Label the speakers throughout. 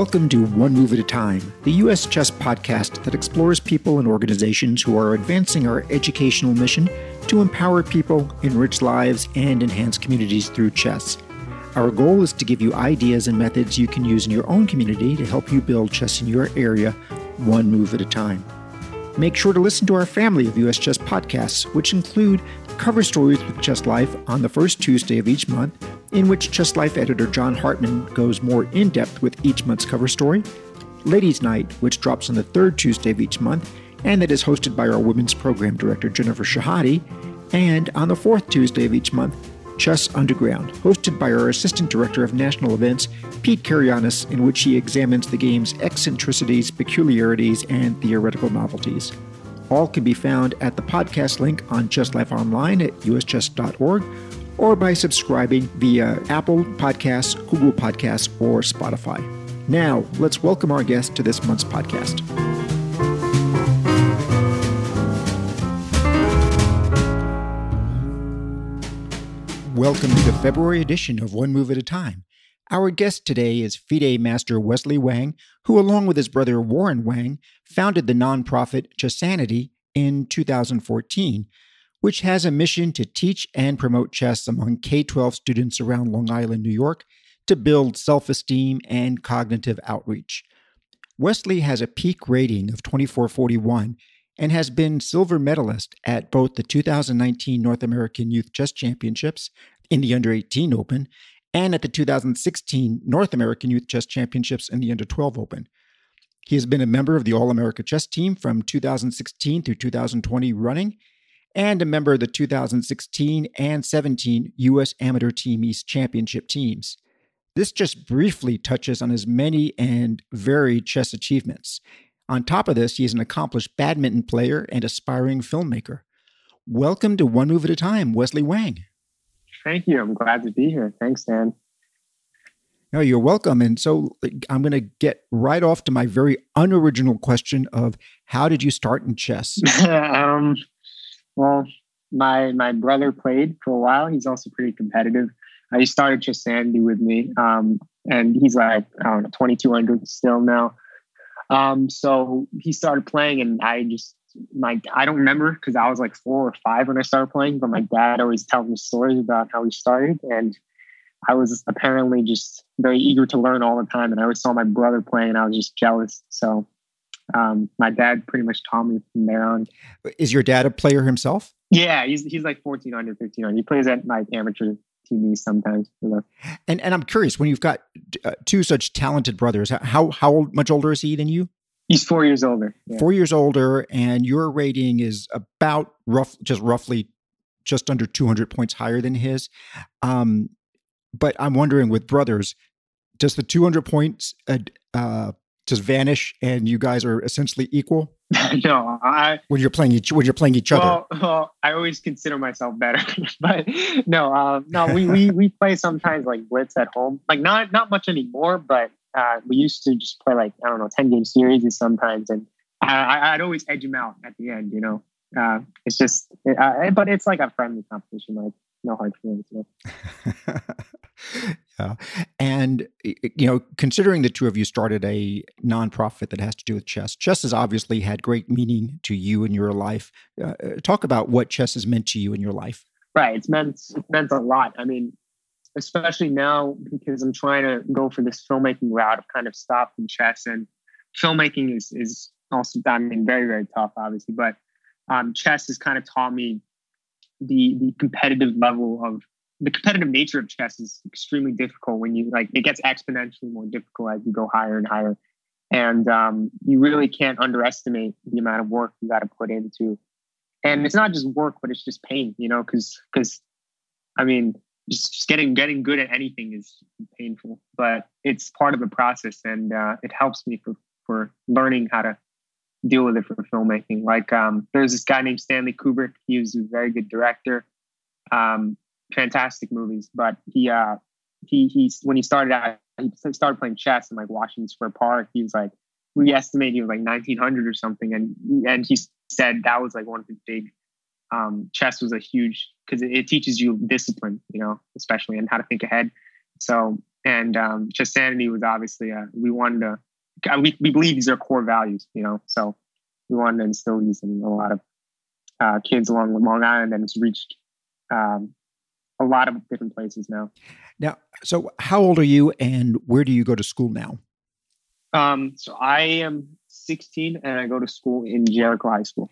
Speaker 1: Welcome to One Move at a Time, the U.S. Chess podcast that explores people and organizations who are advancing our educational mission to empower people, enrich lives, and enhance communities through chess. Our goal is to give you ideas and methods you can use in your own community to help you build chess in your area, one move at a time. Make sure to listen to our family of U.S. Chess podcasts, which include cover stories with Chess Life on the first Tuesday of each month, in which Chess Life editor John Hartmann goes more in depth with each month's cover story, Ladies' Night, which drops on the third Tuesday of each month, and that is hosted by our women's program director Jennifer Shahade, and on the fourth Tuesday of each month, Chess Underground, hosted by our Assistant Director of National Events, Pete Karagianis, in which he examines the game's eccentricities, peculiarities, and theoretical novelties. All can be found at the podcast link on Chess Life Online at uschess.org or by subscribing via Apple Podcasts, Google Podcasts, or Spotify. Now, let's welcome our guest to this month's podcast. Welcome to the February edition of One Move at a Time. Our guest today is FIDE master Wesley Wang, who, along with his brother Warren Wang, founded the nonprofit Chessanity in 2014, which has a mission to teach and promote chess among K 12 students around Long Island, New York, to build self esteem and cognitive outreach. Wesley has a peak rating of 2441 and has been silver medalist at both the 2019 North American Youth Chess Championships in the Under 18 Open and at the 2016 North American Youth Chess Championships in the Under 12 Open. He has been a member of the All America Chess Team from 2016 through 2020 running and a member of the 2016 and 17 U.S. Amateur Team East Championship teams. This just briefly touches on his many and varied chess achievements. On top of this, he is an accomplished badminton player and aspiring filmmaker. Welcome to One Move at a Time, Wesley Wang.
Speaker 2: Thank you. I'm glad to be here. Thanks, Dan.
Speaker 1: No, you're welcome. And so I'm going to get right off to my very unoriginal question of how did you start in chess?
Speaker 2: um, well, my my brother played for a while. He's also pretty competitive. Uh, he started Chessanity with me, um, and he's like I don't know, 2200 still now. Um, so he started playing, and I just my I don't remember because I was like four or five when I started playing, but my dad always tells me stories about how he started, and I was apparently just very eager to learn all the time. And I always saw my brother playing, and I was just jealous. So um, my dad pretty much taught me from there on.
Speaker 1: Is your dad a player himself?
Speaker 2: Yeah, he's he's like 1400, 1500. He plays at like amateur TV sometimes.
Speaker 1: And and I'm curious when you've got uh, two such talented brothers, how how much older is he than you?
Speaker 2: He's four years older.
Speaker 1: Yeah. Four years older, and your rating is about rough, just roughly, just under 200 points higher than his. Um, but I'm wondering, with brothers, does the 200 points uh, uh, just vanish, and you guys are essentially equal?
Speaker 2: no, I
Speaker 1: when you're playing each when you're playing each
Speaker 2: well,
Speaker 1: other.
Speaker 2: Well, I always consider myself better, but no, uh, no, we, we we play sometimes like blitz at home, like not not much anymore, but uh, we used to just play like I don't know ten game series sometimes, and I, would always edge him out at the end. You know, uh, it's just, uh, but it's like a friendly competition, like no hard feelings. You
Speaker 1: know? Yeah, and you know, considering the two of you started a nonprofit that has to do with chess, chess has obviously had great meaning to you in your life. Uh, talk about what chess has meant to you in your life.
Speaker 2: Right, it's meant it's meant a lot. I mean, especially now because I'm trying to go for this filmmaking route of kind of stopping chess and filmmaking is is also I mean very very tough obviously but um, chess has kind of taught me the the competitive level of the competitive nature of chess is extremely difficult when you like it gets exponentially more difficult as you go higher and higher and um, you really can't underestimate the amount of work you got to put into and it's not just work but it's just pain you know because because i mean just, just getting getting good at anything is painful, but it's part of the process, and uh, it helps me for for learning how to deal with it for filmmaking. Like um, there's this guy named Stanley Kubrick. He was a very good director, um, fantastic movies. But he uh, he he's when he started out, he started playing chess and like Washington Square Park. He was like we estimate he was like 1900 or something, and and he said that was like one of the big um, chess was a huge because it, it, teaches you discipline, you know, especially and how to think ahead. So and um, Chessanity was obviously uh, we wanted to we we believe these are core values, you know, so we wanted to instill these in a lot of uh, kids along Long Island, and it's reached um, a lot of different places now.
Speaker 1: Now, so how old are you, and where do you go to school now?
Speaker 2: Um, so I am 16, and I go to school in Jericho High School.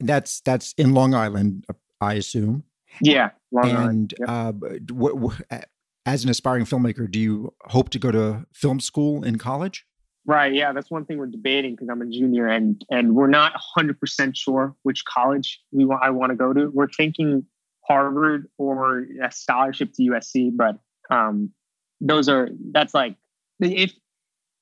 Speaker 1: That's that's in Long Island, I assume.
Speaker 2: Yeah,
Speaker 1: Long and, Island. Yep. Uh, what, what, as an aspiring filmmaker, do you hope to go to film school in college?
Speaker 2: Right. Yeah, that's one thing we're debating because I'm a junior and and we're not 100 percent sure which college we want. I want to go to. We're thinking Harvard or a scholarship to USC, but um, those are that's like if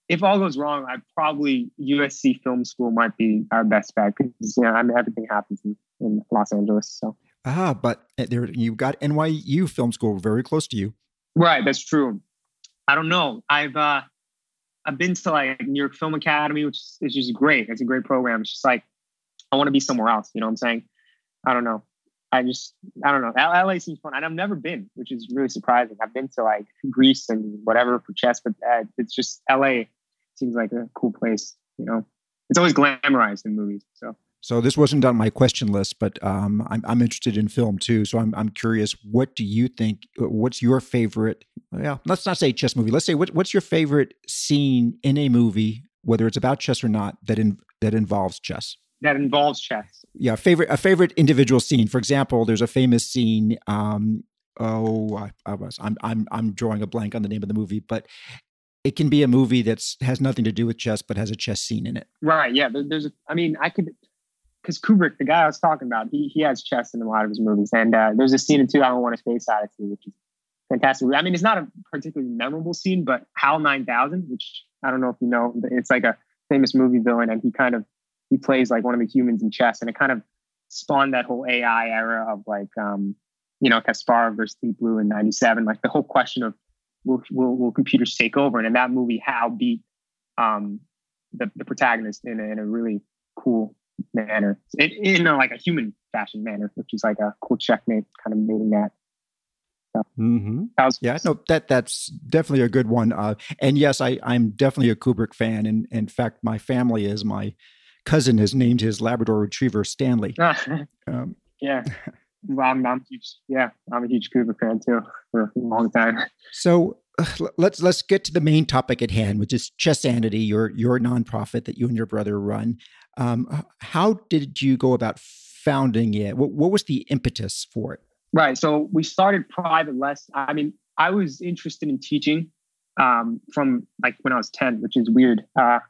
Speaker 2: if all goes wrong, I probably USC Film School might be our best bet because you know I mean everything happens in, in Los Angeles. So
Speaker 1: ah, but eh, there you got NYU Film School very close to you.
Speaker 2: Right, that's true. I don't know. I've uh I've been to like New York Film Academy, which is just great. It's a great program. It's just like I want to be somewhere else. You know what I'm saying? I don't know. I just I don't know. LA seems fun, and I've never been, which is really surprising. I've been to like Greece and whatever for chess, but uh, it's just LA seems like a cool place. You know, it's always glamorized in movies. So
Speaker 1: so this wasn't on my question list, but um, I'm, I'm interested in film too. So I'm I'm curious. What do you think? Uh, what's your favorite? Yeah, let's not say chess movie. Let's say what, what's your favorite scene in a movie, whether it's about chess or not, that in, that involves chess.
Speaker 2: That involves chess.
Speaker 1: Yeah, favorite a favorite individual scene. For example, there's a famous scene. Um, oh, I, I was I'm I'm I'm drawing a blank on the name of the movie, but it can be a movie that's has nothing to do with chess but has a chess scene in it.
Speaker 2: Right. Yeah. There's. A, I mean, I could because Kubrick, the guy I was talking about, he he has chess in a lot of his movies, and uh, there's a scene in 2001: A Space Odyssey, which is fantastic. I mean, it's not a particularly memorable scene, but HAL 9000, which I don't know if you know, it's like a famous movie villain, and he kind of he plays like one of the humans in chess, and it kind of spawned that whole AI era of like um, you know Kasparov versus Deep Blue in '97, like the whole question of will, will, will computers take over, and in that movie, HAL beat um, the the protagonist in a, in a really cool manner, in, in a, like a human fashion manner, which is like a cool checkmate, kind of mating that.
Speaker 1: mm-hmm. yeah, no, that that's definitely a good one. Uh, and yes, I I'm definitely a Kubrick fan, and in fact, my family is. My cousin has named his Labrador Retriever Stanley.
Speaker 2: um, yeah. Well, I'm, I'm huge. Yeah, I'm a huge Kubrick fan too for a long time.
Speaker 1: So let's let's get to the main topic at hand, which is Chessanity, your your nonprofit that you and your brother run. Um, how did you go about founding it? What, what was the impetus for it?
Speaker 2: Right. So we started private less. I mean, I was interested in teaching um, from like when I was 10, which is weird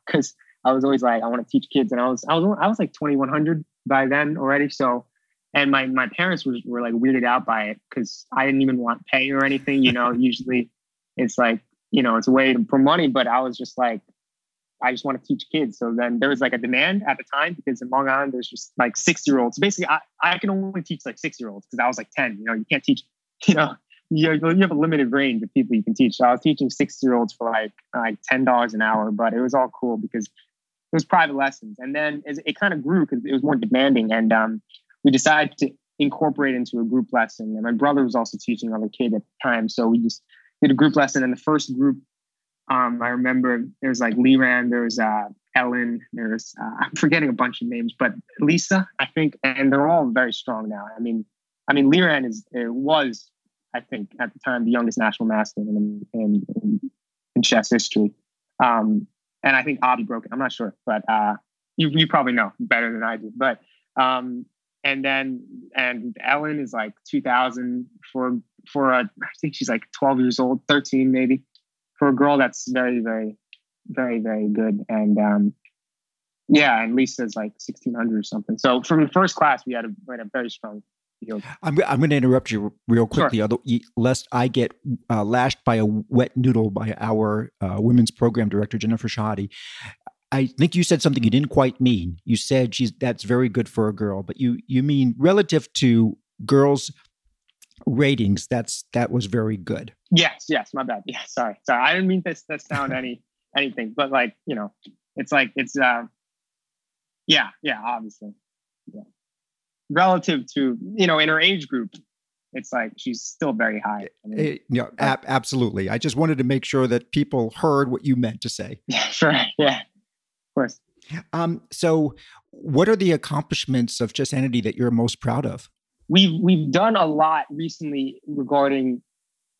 Speaker 2: because uh, I was always like, I want to teach kids. And I was, I was, I was like 2100 by then already. So, and my, my parents was, were like weirded out by it because I didn't even want pay or anything. You know, usually it's like, you know, it's a way for money, but I was just like, I just want to teach kids. So then there was like a demand at the time because in Long Island there's just like six year olds. Basically, I, I can only teach like six year olds because I was like 10. You know, you can't teach, you know, you, you have a limited range of people you can teach. So I was teaching six year olds for like like ten dollars an hour, but it was all cool because was private lessons. And then it, it kind of grew because it was more demanding. And um, we decided to incorporate into a group lesson. And my brother was also teaching other kid at the time, so we just did a group lesson. And the first group um, I remember there was like Liran, there was uh, Ellen, there's uh, I'm forgetting a bunch of names, but Lisa, I think, and they're all very strong now. I mean, I mean, Liran is was, I think, at the time the youngest national master in in, in, in chess history, um, and I think Avi broke it. I'm not sure, but uh, you you probably know better than I do. But um, and then and Ellen is like 2000 for for a, I think she's like 12 years old, 13 maybe for a girl that's very, very, very, very good. And um, yeah, and Lisa's like 1600 or something. So from the first class, we had a, we had a very strong field.
Speaker 1: I'm, I'm going to interrupt you real quickly, sure. lest I get uh, lashed by a wet noodle by our uh, women's program director, Jennifer Shahade. I think you said something you didn't quite mean. You said she's that's very good for a girl, but you you mean relative to girls ratings, that's that was very good.
Speaker 2: Yes, yes, my bad. Yeah, sorry, sorry. I didn't mean this to sound any anything, but like you know, it's like it's uh, yeah, yeah, obviously, yeah. Relative to you know in her age group, it's like she's still very high.
Speaker 1: I mean, it, yeah, ab- absolutely. I just wanted to make sure that people heard what you meant to say.
Speaker 2: Yeah, sure. Yeah, of course.
Speaker 1: Um, so, what are the accomplishments of Chessanity that you're most proud of?
Speaker 2: We've we've done a lot recently regarding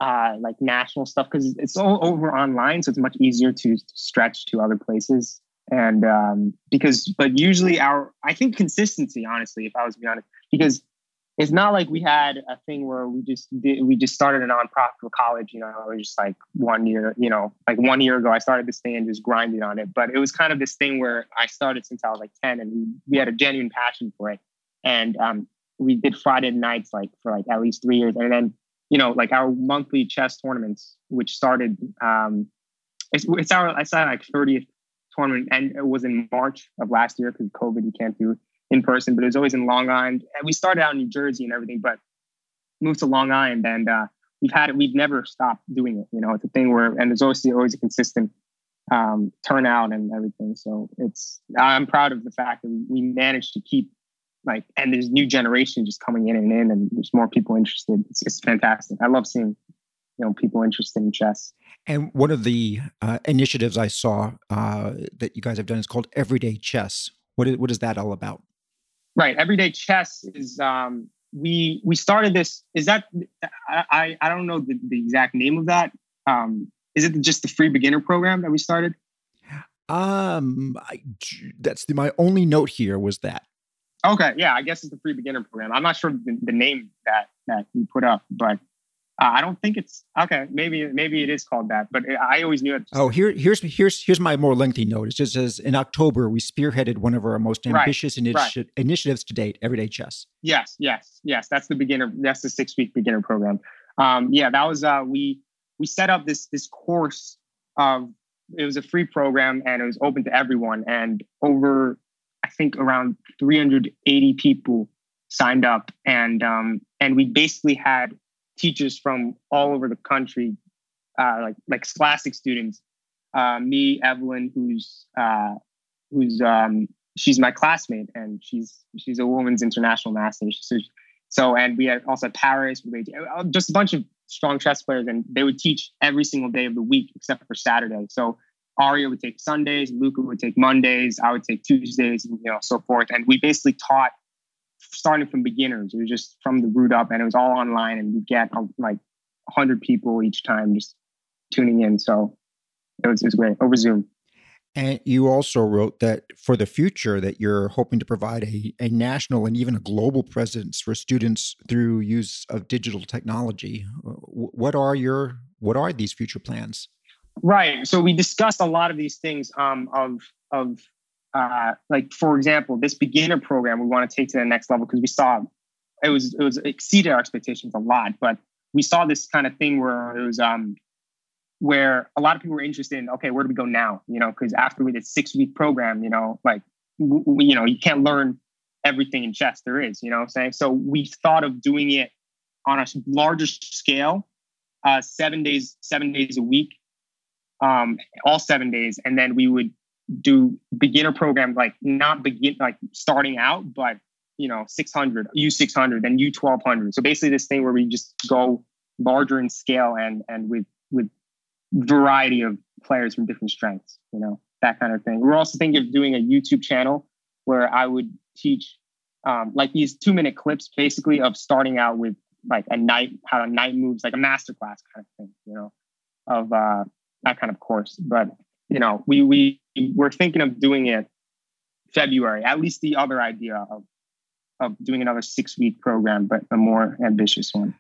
Speaker 2: uh, like national stuff because it's all over online, so it's much easier to stretch to other places. And um, because, but usually our, I think consistency, honestly, if I was to be honest, because it's not like we had a thing where we just did, we just started a nonprofit for college, you know, it was just like one year, you know, like one year ago, I started this thing and just grinded on it. But it was kind of this thing where I started since I was like 10 and we, we had a genuine passion for it. And um, we did Friday nights like for like at least three years. And then, you know, like our monthly chess tournaments, which started, um, it's, it's our, it's our like 30th tournament and it was in March of last year because COVID, you can't do in person, but it was always in Long Island. And we started out in New Jersey and everything, but moved to Long Island and uh, we've had it, we've never stopped doing it. You know, it's a thing where, and there's always, always a consistent um, turnout and everything. So it's, I'm proud of the fact that we managed to keep like, and there's new generation just coming in and in, and there's more people interested. It's, it's fantastic. I love seeing, you know, people interested in chess.
Speaker 1: And one of the uh, initiatives I saw uh, that you guys have done is called Everyday Chess. What is, what is that all about?
Speaker 2: Right. Everyday chess is um, we we started this. Is that I I don't know the, the exact name of that. Um, is it just the free beginner program that we started?
Speaker 1: Um, I, that's the, my only note here was that.
Speaker 2: Okay, yeah, I guess it's the free beginner program. I'm not sure the, the name that that we put up, but uh, I don't think it's okay. Maybe maybe it is called that, but I always knew it.
Speaker 1: Oh, here here's here's here's my more lengthy note. It just says in October we spearheaded one of our most ambitious right, initi- right. initiatives to date, Everyday Chess.
Speaker 2: Yes, yes, yes. That's the beginner. That's the six week beginner program. Um, yeah, that was uh, we we set up this this course. Of, it was a free program and it was open to everyone. And over, I think around 380 people signed up, and um, and we basically had teachers from all over the country, uh, like like Scholastic students. Uh, me, Evelyn, who's uh, who's um, she's my classmate, and she's she's a women's international master. So, so and we had also Paris, uh, just a bunch of strong chess players, and they would teach every single day of the week except for Saturday. So Aria would take Sundays, Luca would take Mondays, I would take Tuesdays, you know, so forth. And we basically taught starting from beginners. It was just from the root up, and it was all online, and we get um, like 100 people each time just tuning in. So it was, it was great over Zoom.
Speaker 1: And you also wrote that for the future that you're hoping to provide a, a national and even a global presence for students through use of digital technology. What are your what are these future plans?
Speaker 2: Right. So we discussed a lot of these things um, of of uh, like for example, this beginner program we want to take to the next level because we saw it was it was exceeded our expectations a lot, but we saw this kind of thing where it was um where a lot of people were interested in okay where do we go now? You know because after we did six week program you know like you know you can't learn everything in chess there is you know what i'm saying? So we thought of doing it on a larger scale uh seven days seven days a week um all seven days and then we would do beginner programs like not begin like starting out, but you know, 600, U600, then U1200. So basically, this thing where we just go larger in scale and and with with variety of players from different strengths. You know, that kind of thing. We're also thinking of doing a YouTube channel where I would teach um, like these two minute clips, basically of starting out with like a knight how a knight moves, like a masterclass kind of thing. You know, of uh, that kind of course. But you know, we we we're thinking of doing it February. At least the other idea of of doing another six week program, but a more ambitious one.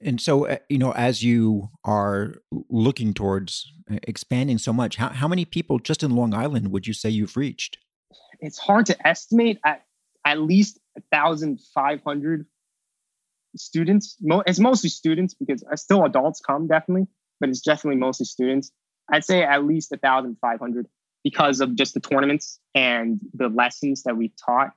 Speaker 1: And so, uh, you know, as you are looking towards uh, expanding so much, how, how many people just in Long Island would you say you've reached?
Speaker 2: It's hard to estimate. At at least thousand five hundred students. It's mostly students because uh, still adults come definitely, but it's definitely mostly students. I'd say at least 1,500 because of just the tournaments and the lessons that we taught.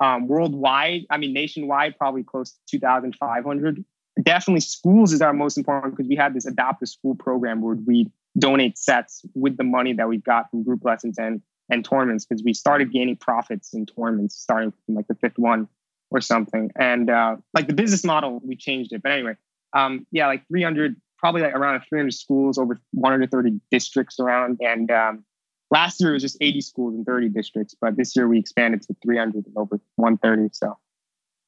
Speaker 2: Um, worldwide, I mean, nationwide, probably close to 2,500. Definitely schools is our most important because we had this adopt a school program where we donate sets with the money that we got from group lessons and, and tournaments because we started gaining profits in tournaments starting from like the fifth one. or something. And uh, like the business model, we changed it. But anyway, um, yeah, like 300, probably like around 300 schools, over 130 districts around. And um, last year it was just 80 schools and 30 districts, but this year we expanded to 300 and over 130. So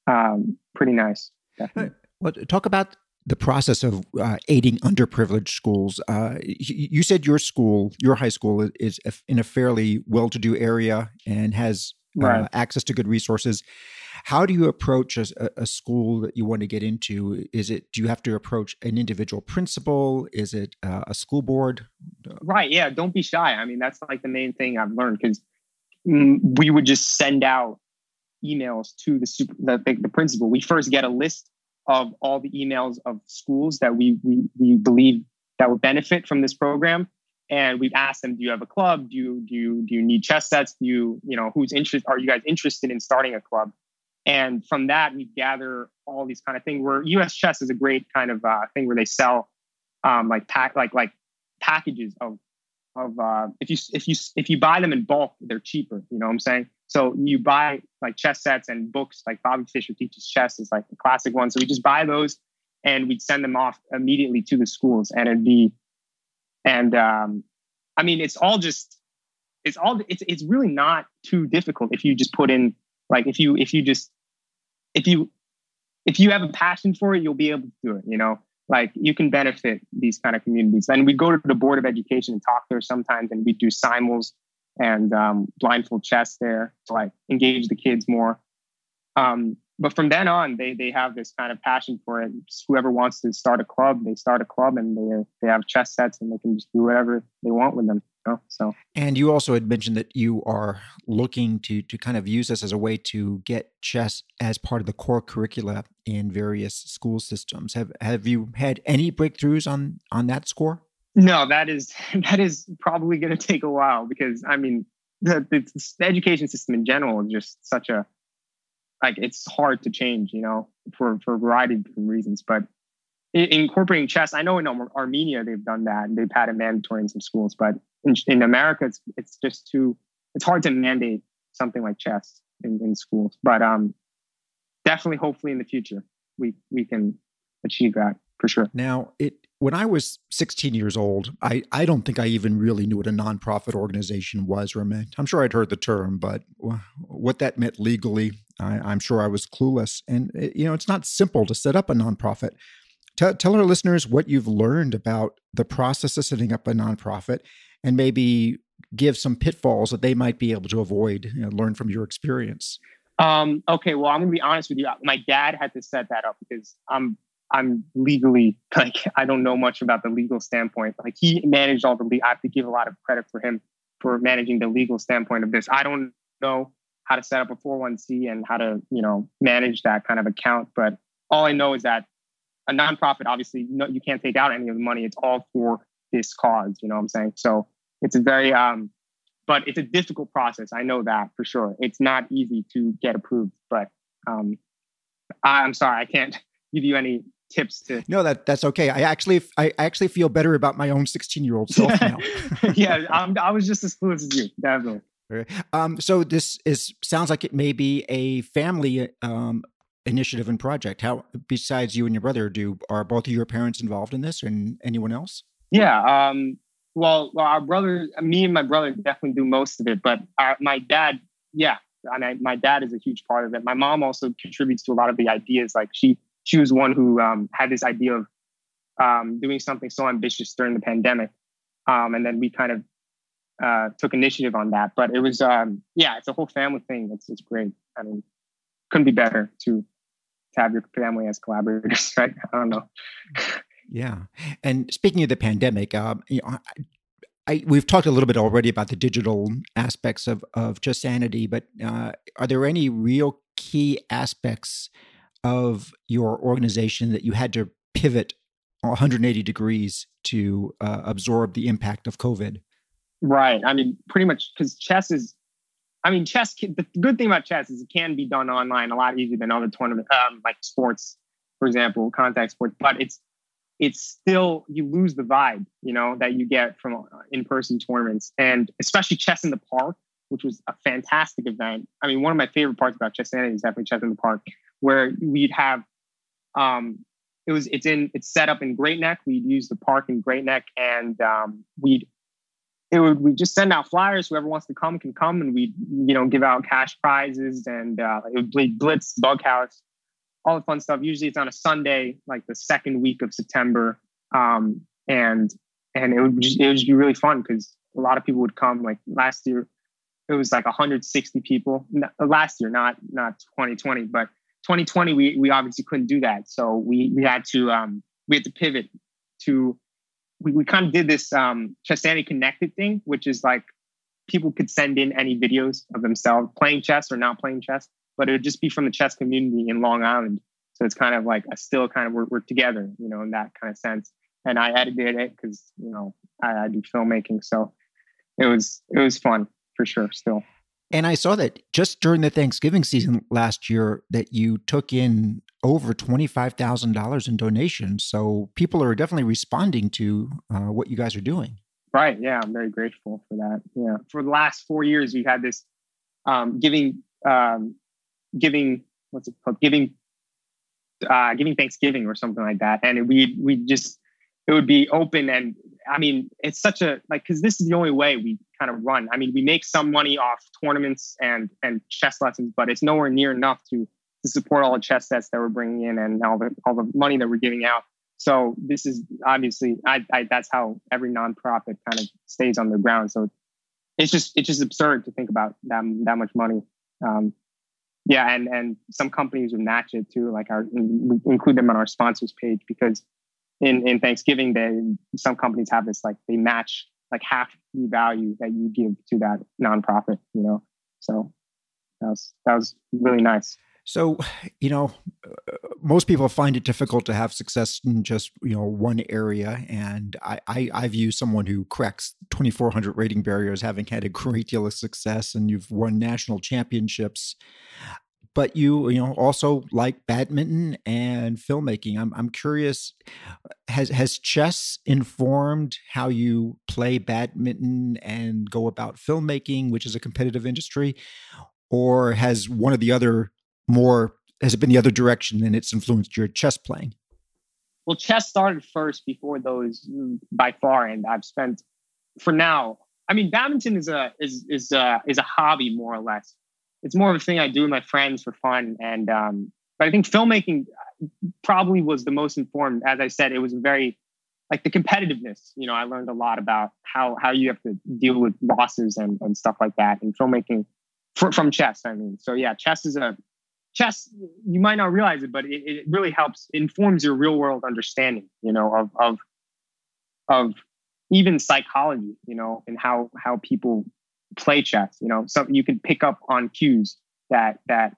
Speaker 2: um, pretty nice.
Speaker 1: Well, talk about the process of uh, aiding underprivileged schools. Uh, you said your school, your high school, is in a fairly well-to-do area and has uh, right. access to good resources. How do you approach a, a, school that you want to get into? Is it do you have to approach an individual principal? Is it uh, a school board?
Speaker 2: Right. Yeah. Don't be shy. I mean, that's like the main thing I've learned because mm, we would just send out emails to the, super, the, the principal. We first get a list of all the emails of schools that we we, we believe that would benefit from this program and we've asked them do you have a club do you do you do you need chess sets do you you know who's interest are you guys interested in starting a club and from that, we gather all these kind of things. Where US Chess is a great kind of uh, thing where they sell um, like pack like like packages of of uh, if you if you if you buy them in bulk, they're cheaper. You know what I'm saying? So you buy like chess sets and books like Bobby Fischer teaches chess is like the classic one. So we just buy those and we'd send them off immediately to the schools, and it'd be and um, I mean it's all just it's all it's it's really not too difficult if you just put in like if you if you just if you if you have a passion for it, you'll be able to do it. You know, like you can benefit these kind of communities. And we go to the board of education and talk there sometimes, and we do simuls and um, blindfold chess there to like engage the kids more. Um, but from then on, they they have this kind of passion for it. Just whoever wants to start a club, they start a club, and they they have chess sets, and they can just do whatever they want with them. You know? So,
Speaker 1: and you also had mentioned that you are looking to to kind of use this as a way to get chess as part of the core curricula in various school systems. Have have you had any breakthroughs on on that score?
Speaker 2: No, that is that is probably going to take a while because I mean the, the, the education system in general is just such a like it's hard to change, you know, for for a variety of different reasons. But incorporating chess, I know in Armenia they've done that and they've had it mandatory in some schools, but in, in America it's it's just too it's hard to mandate something like chess in, in schools. But um, definitely, hopefully in the future we we can achieve that for sure.
Speaker 1: Now it when I was 16 years old, I, I don't think I even really knew what a nonprofit organization was or meant. I'm sure I'd heard the term, but what that meant legally, I, am sure I was clueless. And, it, you know, it's not simple to set up a nonprofit. T- tell our listeners what you've learned about the process of setting up a nonprofit and maybe give some pitfalls that they might be able to avoid, you know, learn from your experience.
Speaker 2: Um, okay, well, I'm going to be honest with you. My dad had to set that up because I'm I'm legally like I don't know much about the legal standpoint. Like he managed all the I have to give a lot of credit for him for managing the legal standpoint of this. I don't know how to set up a 401c and how to, you know, manage that kind of account, but all I know is that a nonprofit obviously no, you can't take out any of the money. It's all for this cause, you know what I'm saying? So it's a very um but it's a difficult process. I know that for sure. It's not easy to get approved, but um I'm sorry, I can't give you any tips to
Speaker 1: no that that's okay. I actually i actually feel better about my own 16 year old self now.
Speaker 2: Yeah I'm, i was just as clueless as you definitely.
Speaker 1: Um, so this is sounds like it may be a family um, initiative and project. How besides you and your brother do are both of your parents involved in this and anyone else?
Speaker 2: Yeah um, well, well our brother me and my brother definitely do most of it but our, my dad yeah and I, my dad is a huge part of it. My mom also contributes to a lot of the ideas like she she was one who um, had this idea of um, doing something so ambitious during the pandemic. Um, and then we kind of uh, took initiative on that. But it was, um, yeah, it's a whole family thing. It's, it's great. I mean, couldn't be better to, to have your family as collaborators, right? I don't know.
Speaker 1: yeah. And speaking of the pandemic, um, you know, I, we've talked a little bit already about the digital aspects of, of Chessanity, but uh, are there any real key aspects of your organization that you had to pivot 180 degrees to uh, absorb the impact of COVID?
Speaker 2: Right. I mean, pretty much because chess is, I mean, chess, the good thing about chess is it can be done online a lot easier than other tournaments, um, like sports, for example, contact sports, but it's, it's still, you lose the vibe, you know, that you get from uh, in person tournaments. And especially chess in the park, which was a fantastic event. I mean, one of my favorite parts about Chessanity is definitely Chess in the Park, where we'd have um, it was it's in it's set up in Great Neck. We'd use the park in Great Neck, and um, we'd it would we just send out flyers. Whoever wants to come can come, and we you know give out cash prizes and uh, it would be blitz, bug house, all the fun stuff. Usually it's on a Sunday, like the second week of September, um, and and it would just, it would just be really fun because a lot of people would come. Like last year, it was like 160 people. Last year, not not 2020, but 2020 we we obviously couldn't do that, so we we had to um, we had to pivot to we, we kind of did this um, Chessanity Connected thing, which is like people could send in any videos of themselves playing chess or not playing chess, but it would just be from the chess community in Long Island. So it's kind of like a still kind of we're, we're together, you know, in that kind of sense. And I edited it because you know I, I do filmmaking, so it was it was fun for sure. Still.
Speaker 1: And I saw that just during the Thanksgiving season last year that you took in over $25,000 in donations. So people are definitely responding to uh, what you guys are doing.
Speaker 2: Right. Yeah. I'm very grateful for that. Yeah. For the last four years, we've had this um, giving, um, giving, what's it called? Giving, uh, giving Thanksgiving or something like that. And we, we just, it would be open. And I mean, it's such a, like, cause this is the only way we kind of run. I mean, we make some money off tournaments and, and chess lessons, but it's nowhere near enough to, to support all the chess sets that we're bringing in and all the all the money that we're giving out. So this is obviously I, I that's how every nonprofit kind of stays on the ground. So it's just it's just absurd to think about that that much money. Um, yeah, and and some companies would match it too. Like our include them on our sponsors page because in in Thanksgiving Day, some companies have this like they match like half the value that you give to that nonprofit. You know, so that was that was really nice.
Speaker 1: So, you know, most people find it difficult to have success in just you know one area, and I I, I view someone who cracks 2,400 rating barriers having had a great deal of success, and you've won national championships. But you you know also like badminton and filmmaking. I'm I'm curious, has has chess informed how you play badminton and go about filmmaking, which is a competitive industry, or has one of the other more has it been the other direction and it's influenced your chess playing?
Speaker 2: Well, chess started first before those mm, by far, and I've spent for now. I mean, badminton is a is is a, is a hobby more or less. It's more of a thing I do with my friends for fun, and um, but I think filmmaking probably was the most informed. As I said, it was very like the competitiveness. You know, I learned a lot about how how you have to deal with losses and and stuff like that in filmmaking for, from chess. I mean, so yeah, chess is a chess you might not realize it but it, it really helps informs your real world understanding you know of of of even psychology you know and how how people play chess you know so you can pick up on cues that that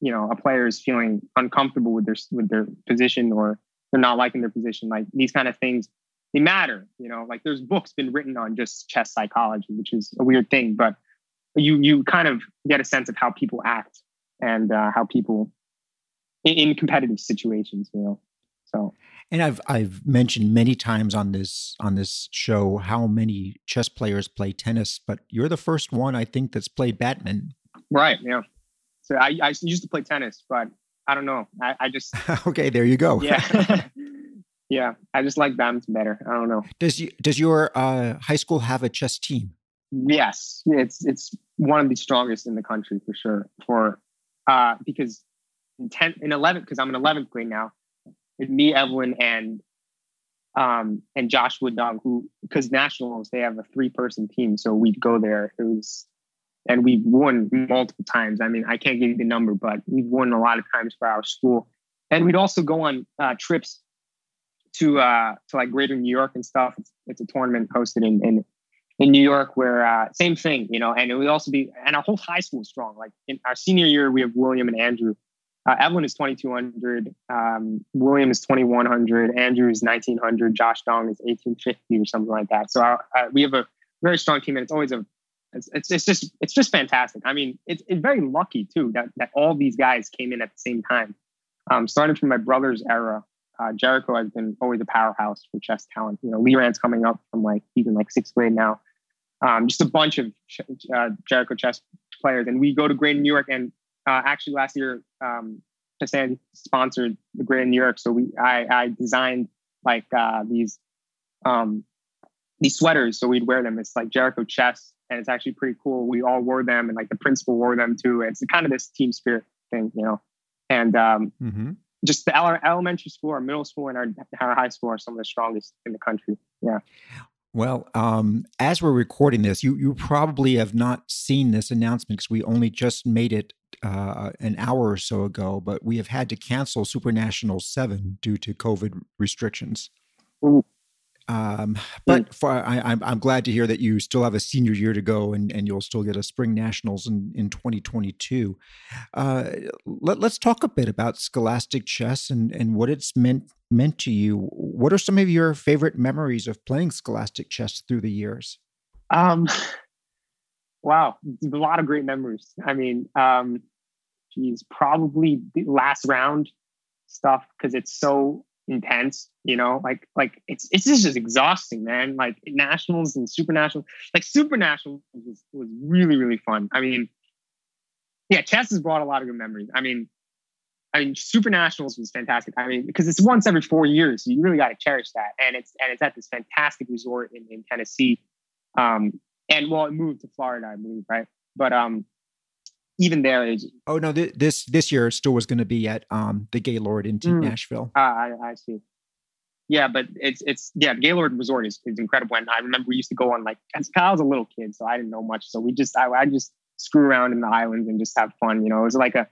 Speaker 2: you know a player is feeling uncomfortable with their with their position or they're not liking their position like these kind of things they matter you know like there's books been written on just chess psychology which is a weird thing but you you kind of get a sense of how people act and uh, how people in, in competitive situations, you know. So
Speaker 1: and I've I've mentioned many times on this on this show how many chess players play tennis, but you're the first one I think that's played badminton.
Speaker 2: Right. Yeah. So I, I used to play tennis, but I don't know. I, I just
Speaker 1: okay. There you go.
Speaker 2: yeah. yeah. I just like badminton better. I don't know.
Speaker 1: Does you does your uh, high school have a chess team?
Speaker 2: Yes, it's it's one of the strongest in the country for sure. For uh, because in 10 in 11 because i'm in 11th grade now me evelyn and um and josh wooddog who because nationals they have a three person team. So we'd go there. It was and we've won multiple times. I mean i can't give you the number but we've won a lot of times for our school. And we'd also go on uh, trips to uh to like greater new york and stuff. It's, it's a tournament hosted in, in in New York where uh, same thing, you know, and it would also be, and our whole high school is strong. Like in our senior year, we have William and Andrew. Uh, Evelyn is 2200, um, William is 2100, Andrew is 1900, Josh Dong is 1850 or something like that. So our, uh, we have a very strong team, and it's always a, it's, it's, it's just it's just fantastic. I mean, it's, it's very lucky too that that all these guys came in at the same time. Um, starting from my brother's era, uh, Jericho has been always a powerhouse for chess talent. You know, Liran's coming up from like even like sixth grade now. um, just a bunch of uh, Jericho chess players. And we go to Great New York. And uh, actually, last year, um, Chessan sponsored the in New York. So we, I, I designed like uh, these um, these sweaters. So we'd wear them. It's like Jericho chess, and it's actually pretty cool. We all wore them, and like the principal wore them too. It's kind of this team spirit thing, you know. And um, mm-hmm. just the elementary school, our middle school, and our, our high school are some of the strongest in the country. Yeah.
Speaker 1: Well, um, as we're recording this, you you probably have not seen this announcement because we only just made it uh, an hour or so ago. But we have had to cancel Super National Seven due to COVID restrictions. Ooh. Um, but mm. for, I, am I'm, I'm glad to hear that you still have a senior year to go and, and you'll still get a spring nationals in, in 2022. Uh, let, us talk a bit about Scholastic Chess and, and what it's meant meant to you. What are some of your favorite memories of playing Scholastic Chess through the years?
Speaker 2: Um, wow, a lot of great memories. I mean, um, geez, probably the last round stuff because it's so intense you know? Like like it's it's just exhausting man. Like nationals and super nationals like super nationals was, was really really fun. I mean yeah chess has brought a lot of good memories. I mean i mean super nationals was fantastic. I mean because it's once every four years you really got to cherish that. And it's and it's at this fantastic resort in, in tennessee. Um and well it moved to florida i believe right? But um even there.
Speaker 1: Oh no, th- this this year still was going to be at um the Gaylord in mm. Nashville.
Speaker 2: Ah, I, I see. Yeah, but it's it's yeah, Gaylord Resort is, is incredible. And I remember we used to go on like I was a little kid, so I didn't know much. So we just I, I just screw around in the islands and just have fun. You know, it was like a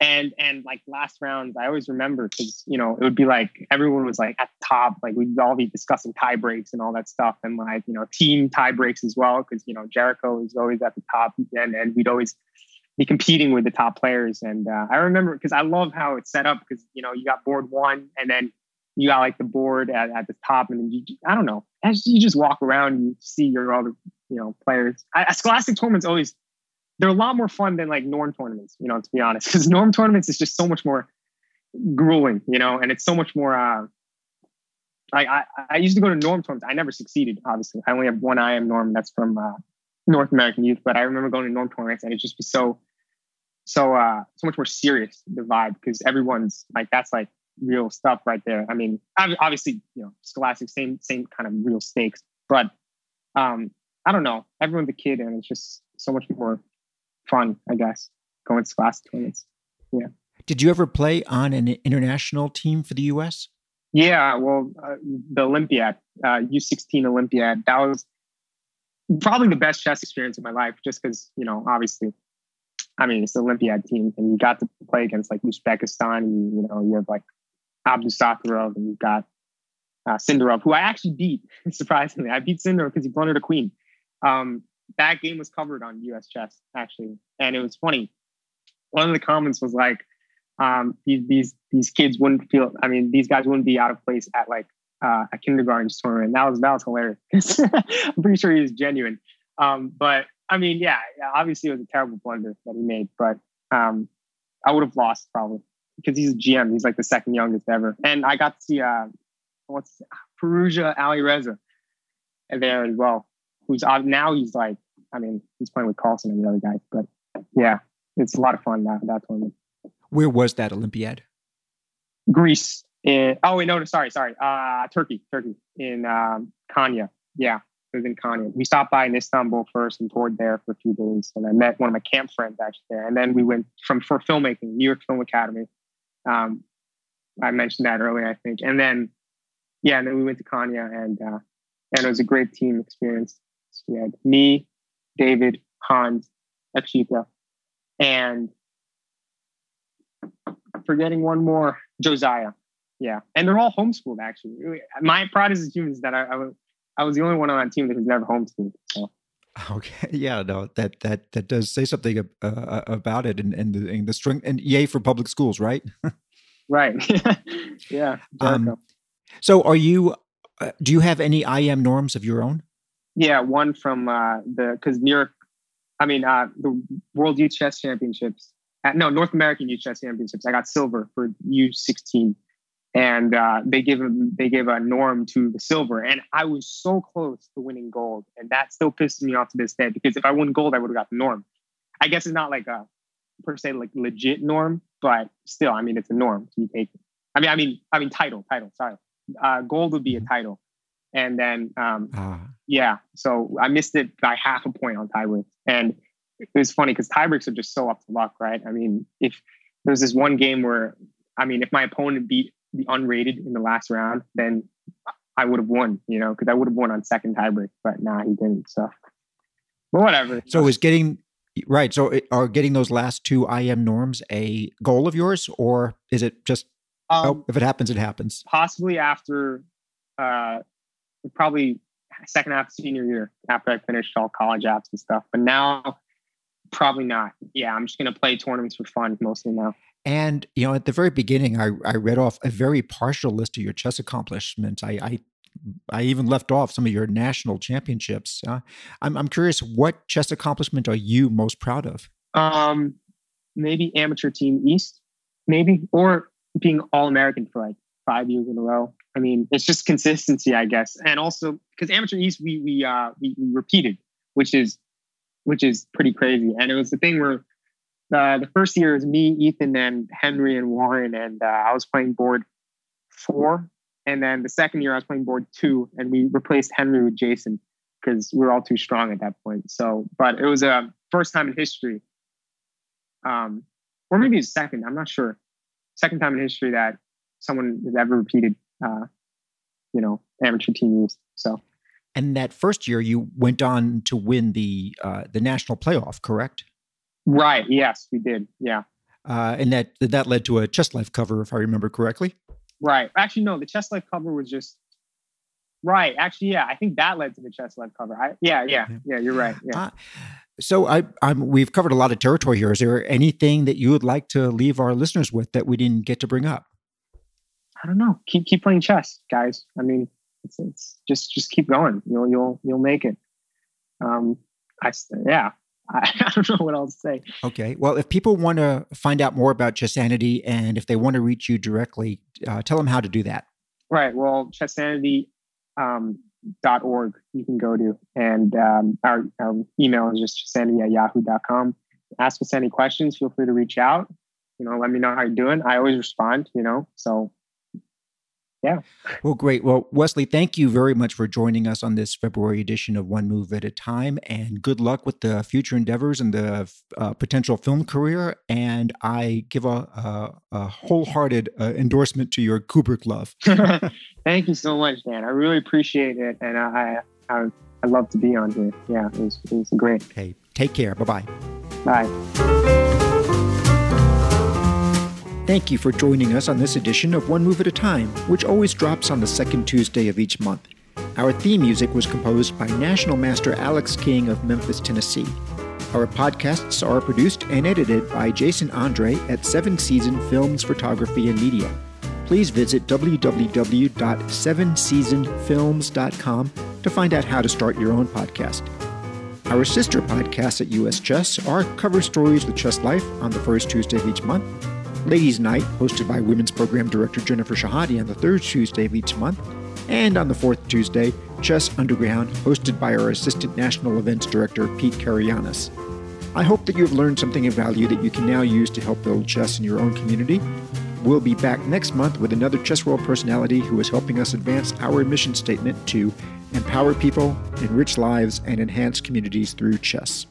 Speaker 2: and and like last rounds, I always remember because you know it would be like everyone was like at the top, like we'd all be discussing tie breaks and all that stuff, and like you know team tie breaks as well because you know Jericho was always at the top, and and we'd always be competing with the top players. And uh, I remember because I love how it's set up because you know you got board one and then you got like the board at, at the top, and then you I don't know as you just walk around you see your other you know players. I, Scholastic tournaments always they're a lot more fun than like norm tournaments. You know, to be honest, because norm tournaments is just so much more grueling. You know, and it's so much more. Uh, like I, I used to go to norm tournaments. I never succeeded. Obviously, I only have one IM norm. That's from uh, North American youth, but I remember going to Norm tournaments and it just be so, so, uh, so much more serious the vibe because everyone's like that's like real stuff right there. I mean, obviously, you know, Scholastic same same kind of real stakes, but um, I don't know. Everyone's a kid and it's just so much more fun, I guess, going to Scholastic tournaments. Yeah.
Speaker 1: Did you ever play on an international team for the U.S.?
Speaker 2: Yeah, well, uh, the Olympiad, uh, U16 Olympiad. That was probably the best chess experience of my life, just because you know, obviously, I mean, it's the Olympiad team, and you got to play against like Uzbekistan, and you know, you have like Abdusattorov, and you've got uh, Sindarov, who I actually beat. Surprisingly, I beat Sindarov because he blundered a queen. Um, that game was covered on US Chess actually, and it was funny. One of the comments was like, um, "These these these kids wouldn't feel. I mean, these guys wouldn't be out of place at like uh, a kindergarten tournament. That was that was hilarious. I'm pretty sure he was genuine. Um, but I mean, yeah, obviously it was a terrible blunder that he made, but um, I would have lost probably because he's a GM. He's like the second youngest ever, and I got to see uh, what's Firouzja Alireza there as well. Who's uh, now he's like, I mean, he's playing with Carlsen and the other guys, but yeah, it's a lot of fun that that tournament.
Speaker 1: Where was that Olympiad?
Speaker 2: Greece in oh wait no, no sorry sorry. Uh Turkey Turkey in um, Konya yeah was in Konya we stopped by in Istanbul first and toured there for a few days and I met one of my camp friends actually there. And then we went from for filmmaking New York Film Academy. Um, I mentioned that earlier I think. And then yeah and then we went to Konya and uh, and it was a great team experience. So we had me David Hans Achika and forgetting one more Josiah yeah, and they're all homeschooled actually. My pride as a human is that I, I, was I was the only one on that team that was never homeschooled. So.
Speaker 1: Okay, yeah, no, that that that does say something uh, uh, about it, and and the, and the strength, and yay for public schools, right?
Speaker 2: right. yeah. Um,
Speaker 1: so, are you? Uh, do you have any IM norms of your own?
Speaker 2: Yeah, one from uh, the because New York, I mean, uh, the World Youth Chess Championships. Uh, no, North American Youth Chess Championships. I got silver for U16 and uh, they give a, they gave a norm to the silver, and I was so close to winning gold, and that still pisses me off to this day because if I won gold, I would have got the norm. I guess it's not like a per se like legit norm, but still, I mean, it's a norm. You take it. I mean, I mean, I mean, title, title. Sorry, uh, gold would be a mm-hmm. title, and then um, ah. yeah. So I missed it by half a point on tiebreaks, and it was funny because tiebreaks are just so up to luck, right? I mean, if there's this one game where, I mean, if my opponent beat the unrated in the last round, then I would have won, you know, because I would have won on second tiebreak, but nah, he didn't. So, but whatever.
Speaker 1: So is getting right. So are getting those last two IM norms a goal of yours, or is it just um, oh, if it happens, it happens?
Speaker 2: Possibly after, uh, probably second half senior year after I finished all college apps and stuff. But now, probably not. Yeah, I'm just gonna play tournaments for fun mostly now.
Speaker 1: And you know, at the very beginning, I, I read off a very partial list of your chess accomplishments. I, I I even left off some of your national championships. Uh, I'm I'm curious, what chess accomplishment are you most proud of?
Speaker 2: Um, maybe amateur team East, maybe, or being all American for like five years in a row. I mean, it's just consistency, I guess, and also because amateur East we we uh we, we repeated, which is which is pretty crazy. And it was the thing where uh, the first year was me, Ethan, and Henry and Warren, and uh, I was playing board four. And then the second year, I was playing board two, and we replaced Henry with Jason because we were all too strong at that point. So, but it was a first time in history, um, or maybe second. I'm not sure. Second time in history that someone has ever repeated, uh, you know, amateur team East. So.
Speaker 1: And that first year, you went on to win the uh, the national playoff, correct?
Speaker 2: Right. Yes, we did. Yeah.
Speaker 1: Uh, and that that led to a Chess Life cover, if I remember correctly.
Speaker 2: Right. Actually, no. The Chess Life cover was just right. Actually, yeah. I think that led to the Chess Life cover. I, yeah, yeah, yeah. You're right. Yeah. Uh,
Speaker 1: so I, I'm, we've covered a lot of territory here. Is there anything that you would like to leave our listeners with that we didn't get to bring up?
Speaker 2: I don't know. Keep keep playing chess, guys. I mean, it's, it's just just keep going. You'll you'll you'll make it. Um, I yeah. I, don't know what else to say.
Speaker 1: Okay. Well, if people want to find out more about Chessanity and if they want to reach you directly, uh, tell them how to do that.
Speaker 2: Right. Well, chessanity um, dot org you can go to and um, our, our, email is just chessanity at yahoo.com ask us any questions feel free to reach out you know let me know how you're doing i always respond you know so yeah.
Speaker 1: Well, great. Well, Wesley, thank you very much for joining us on this February edition of One Move at a Time. And good luck with the future endeavors and the uh, potential film career. And I give a, a, a wholehearted uh, endorsement to your Kubrick love.
Speaker 2: thank you so much, Dan. I really appreciate it. And I, I, I love to be on here. Yeah, it was, it was great.
Speaker 1: Okay. Take care. Bye-bye.
Speaker 2: Bye.
Speaker 1: Thank you for joining us on this edition of One Move at a Time, which always drops on the second Tuesday of each month. Our theme music was composed by National Master Alex King of Memphis, Tennessee. Our podcasts are produced and edited by Jason Andre at Seven Season Films, Photography, and Media. Please visit www.sevenseasonfilms.com to find out how to start your own podcast. Our sister podcasts at US Chess are Cover Stories with Chess Life on the first Tuesday of each month Ladies Night, hosted by Women's Program Director Jennifer Shahade on the third Tuesday of each month, and on the fourth Tuesday, Chess Underground, hosted by our Assistant National Events Director Pete Karagianis. I hope that you have learned something of value that you can now use to help build chess in your own community. We'll be back next month with another Chess World personality who is helping us advance our mission statement to empower people, enrich lives, and enhance communities through chess.